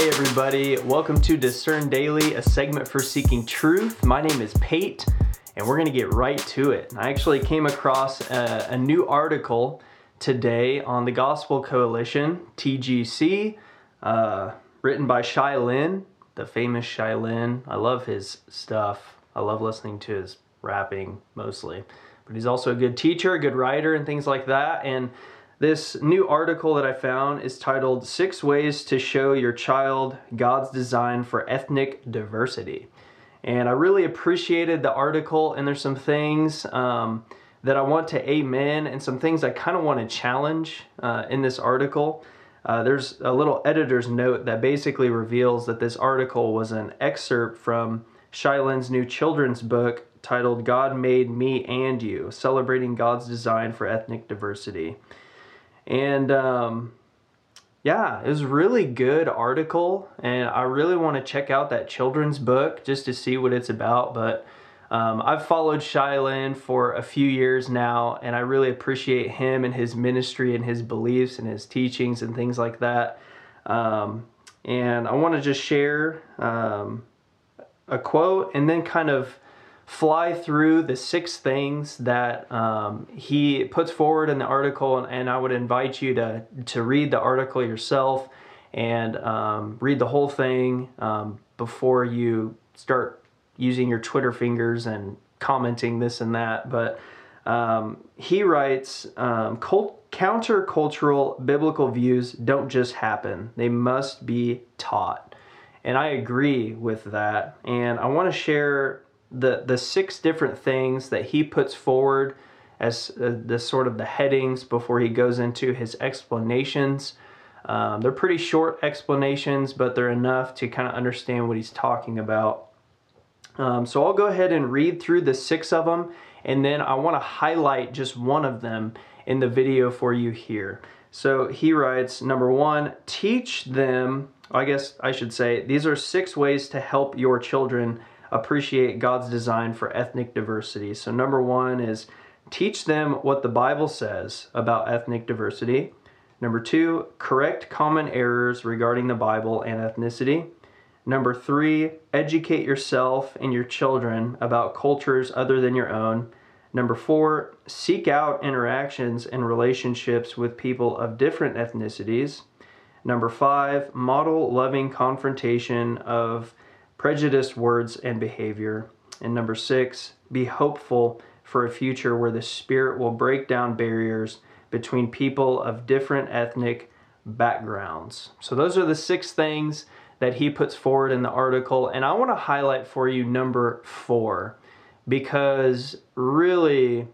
Hey, everybody, welcome to Discern Daily, a segment for seeking truth. My name is Pate, and we're going to get right to it. I actually came across a, a new article today on the Gospel Coalition, TGC, uh, written by Shai Linne, the famous Shai Linne. I love his stuff, I love listening to his rapping mostly. But he's also a good teacher, a good writer, and things like that. And this new article that I found is titled Six Ways to Show Your Child God's Design for Ethnic Diversity. And I really appreciated the article, and there's some things um, that I want to amen and some things I kind of want to challenge uh, in this article. Uh, there's a little editor's note that basically reveals that this article was an excerpt from Shai Linne's new children's book titled God Made Me and You Celebrating God's Design for Ethnic Diversity. And um, yeah, it was a really good article, and I really want to check out that children's book just to see what it's about. But um, I've followed Shai Linne for a few years now, and I really appreciate him and his ministry and his beliefs and his teachings and things like that. Um, and I want to just share um, a quote and then kind of fly through the six things that um, he puts forward in the article, and, I would invite you to to read the article yourself and um, read the whole thing um, before you start using your Twitter fingers and commenting this and that. But um, he writes, um, cult- countercultural biblical views don't just happen; they must be taught. And I agree with that. And I want to share the the six different things that he puts forward as uh, the sort of the headings before he goes into his explanations. Um, they're pretty short explanations, but they're enough to kind of understand what he's talking about. Um, so I'll go ahead and read through the six of them, and then I want to highlight just one of them in the video for you here. So he writes, number one, teach them, I guess I should say, these are six ways to help your children appreciate God's design for ethnic diversity. So, number one is teach them what the Bible says about ethnic diversity. Number two, correct common errors regarding the Bible and ethnicity. Number three, educate yourself and your children about cultures other than your own. Number four, seek out interactions and relationships with people of different ethnicities. Number five, model loving confrontation of prejudiced words and behavior. And number six, be hopeful for a future where the Spirit will break down barriers between people of different ethnic backgrounds. So, those are the six things that he puts forward in the article. And I want to highlight for you number four because really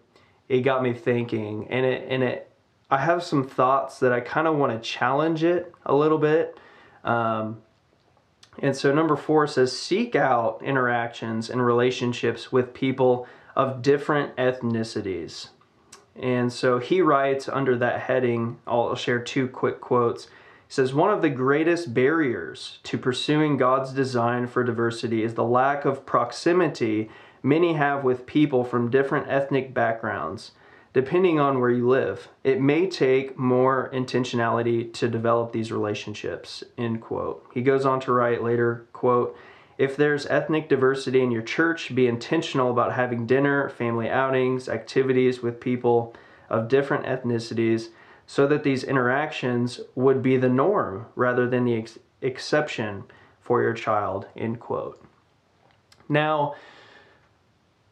it got me thinking and it and it I have some thoughts that I kind of want to challenge it a little bit. Um, and so, number four says seek out interactions and relationships with people of different ethnicities. And so he writes under that heading, I'll share two quick quotes. He says, One of the greatest barriers to pursuing God's design for diversity is the lack of proximity many have with people from different ethnic backgrounds depending on where you live. It may take more intentionality to develop these relationships, end quote. He goes on to write later, quote, if there's ethnic diversity in your church, be intentional about having dinner, family outings, activities with people of different ethnicities so that these interactions would be the norm rather than the ex- exception for your child, end quote. Now,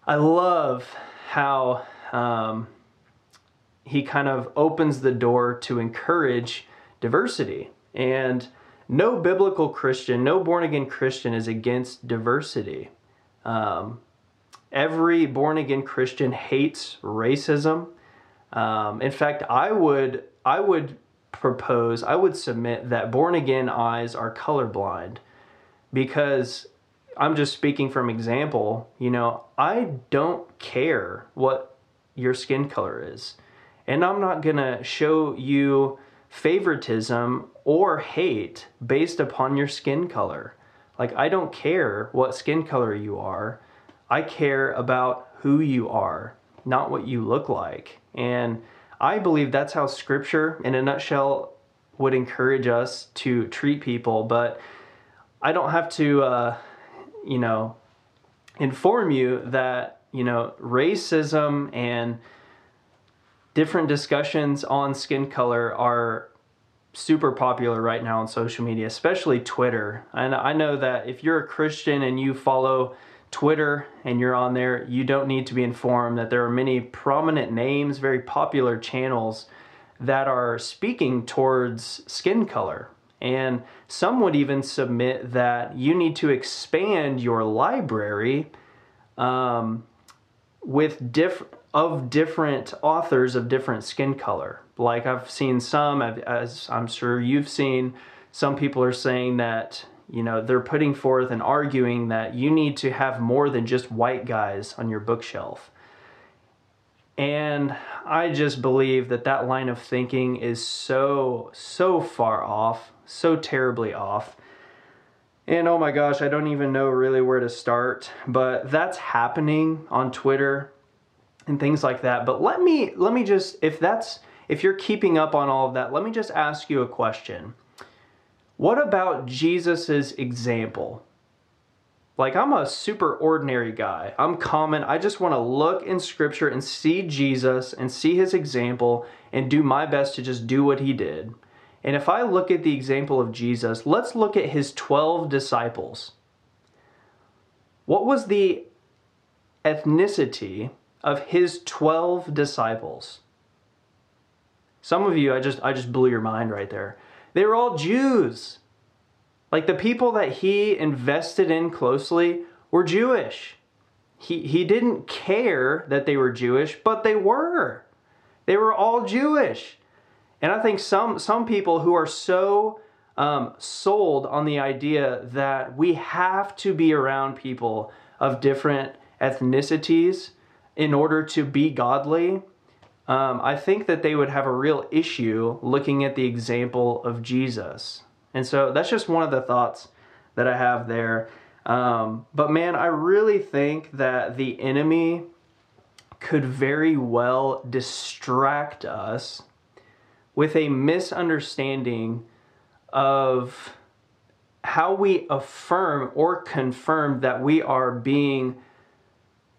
I love how um, he kind of opens the door to encourage diversity. And no biblical Christian, no born again Christian is against diversity. Um, every born again Christian hates racism. Um, in fact, I would I would propose I would submit that born again eyes are colorblind because I'm just speaking from example. You know, I don't care what your skin color is. And I'm not going to show you favoritism or hate based upon your skin color. Like, I don't care what skin color you are. I care about who you are, not what you look like. And I believe that's how scripture, in a nutshell, would encourage us to treat people. But I don't have to, uh, you know, inform you that, you know, racism and different discussions on skin color are super popular right now on social media, especially Twitter. And I know that if you're a Christian and you follow Twitter and you're on there, you don't need to be informed that there are many prominent names, very popular channels that are speaking towards skin color. And some would even submit that you need to expand your library um, with different of different authors of different skin color. Like I've seen some, as I'm sure you've seen, some people are saying that you know they're putting forth and arguing that you need to have more than just white guys on your bookshelf. And I just believe that that line of thinking is so, so far off, so terribly off. And oh my gosh, I don't even know really where to start, but that's happening on Twitter and things like that. But let me let me just if that's if you're keeping up on all of that, let me just ask you a question. What about Jesus's example? Like I'm a super ordinary guy. I'm common. I just want to look in scripture and see Jesus and see his example and do my best to just do what he did. And if I look at the example of Jesus, let's look at his 12 disciples. What was the ethnicity of his 12 disciples? Some of you I just I just blew your mind right there. They were all Jews. Like the people that he invested in closely were Jewish. He, he didn't care that they were Jewish, but they were. They were all Jewish. And I think some, some people who are so um, sold on the idea that we have to be around people of different ethnicities in order to be godly, um, I think that they would have a real issue looking at the example of Jesus. And so that's just one of the thoughts that I have there. Um, but man, I really think that the enemy could very well distract us with a misunderstanding of how we affirm or confirm that we are being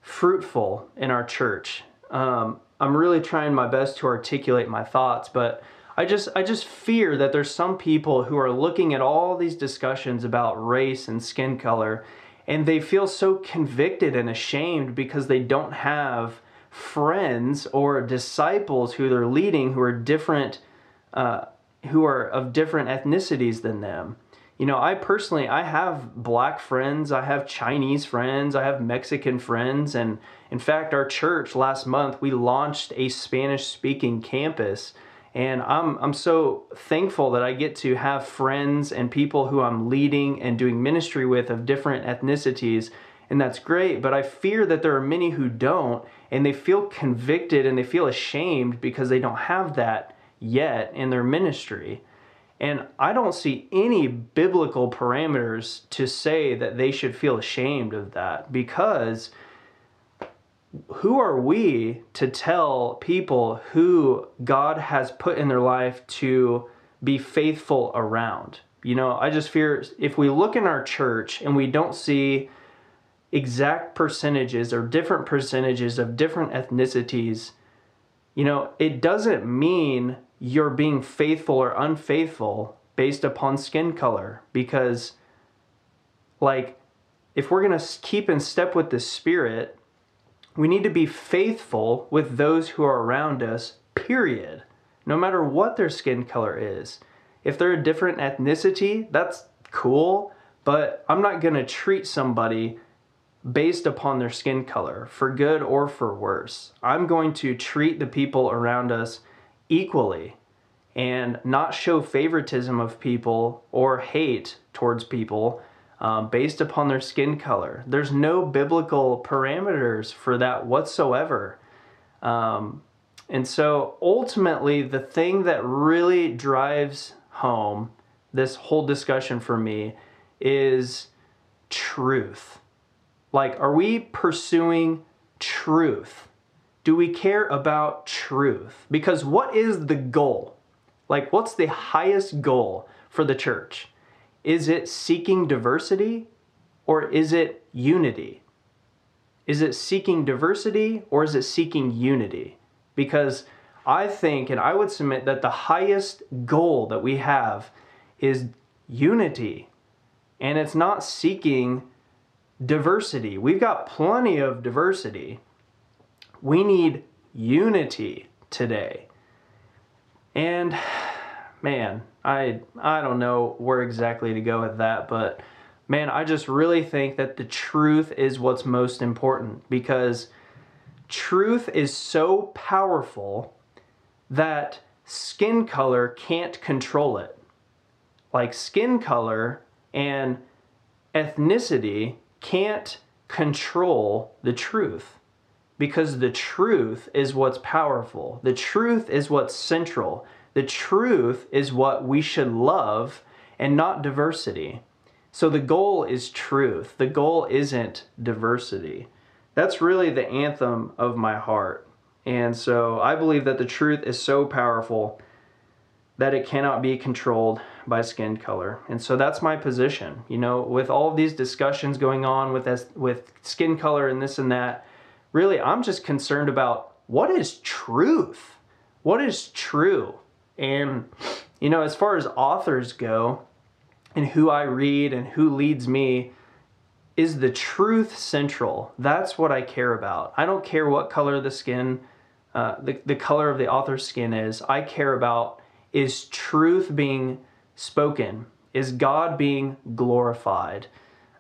fruitful in our church. Um, I'm really trying my best to articulate my thoughts, but I just I just fear that there's some people who are looking at all these discussions about race and skin color and they feel so convicted and ashamed because they don't have friends or disciples who they're leading who are different uh, who are of different ethnicities than them you know i personally i have black friends i have chinese friends i have mexican friends and in fact our church last month we launched a spanish speaking campus and I'm, I'm so thankful that I get to have friends and people who I'm leading and doing ministry with of different ethnicities. And that's great. But I fear that there are many who don't, and they feel convicted and they feel ashamed because they don't have that yet in their ministry. And I don't see any biblical parameters to say that they should feel ashamed of that because who are we to tell people who God has put in their life to be faithful around? You know, I just fear if we look in our church and we don't see exact percentages or different percentages of different ethnicities, you know, it doesn't mean you're being faithful or unfaithful based upon skin color because, like, if we're going to keep in step with the Spirit, we need to be faithful with those who are around us, period. No matter what their skin color is. If they're a different ethnicity, that's cool, but I'm not going to treat somebody based upon their skin color, for good or for worse. I'm going to treat the people around us equally and not show favoritism of people or hate towards people um, based upon their skin color. There's no biblical parameters for that whatsoever. Um, and so ultimately, the thing that really drives home this whole discussion for me is truth. Like, are we pursuing truth? Do we care about truth? Because what is the goal? Like, what's the highest goal for the church? is it seeking diversity or is it unity? Is it seeking diversity or is it seeking unity? Because I think and I would submit that the highest goal that we have is unity. And it's not seeking diversity. We've got plenty of diversity. We need unity today. And man, I I don't know where exactly to go with that, but man, I just really think that the truth is what's most important because truth is so powerful that skin color can't control it. Like skin color and ethnicity can't control the truth because the truth is what's powerful. The truth is what's central. The truth is what we should love and not diversity. So the goal is truth. The goal isn't diversity. That's really the anthem of my heart. And so I believe that the truth is so powerful that it cannot be controlled by skin color. And so that's my position. You know, with all of these discussions going on with with skin color and this and that, really I'm just concerned about what is truth? What is true? And you know, as far as authors go and who I read and who leads me, is the truth central? That's what I care about. I don't care what color the skin, uh, the, the color of the author's skin is. I care about is truth being spoken? Is God being glorified?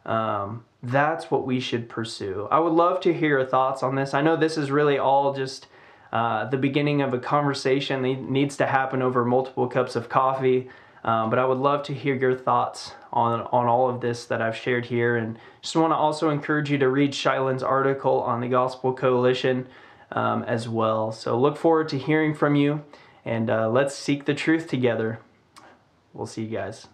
Um, that's what we should pursue. I would love to hear your thoughts on this. I know this is really all just uh, the beginning of a conversation that needs to happen over multiple cups of coffee. Um, but I would love to hear your thoughts on, on all of this that I've shared here. And just want to also encourage you to read Shai Linne's article on the Gospel Coalition um, as well. So look forward to hearing from you and uh, let's seek the truth together. We'll see you guys.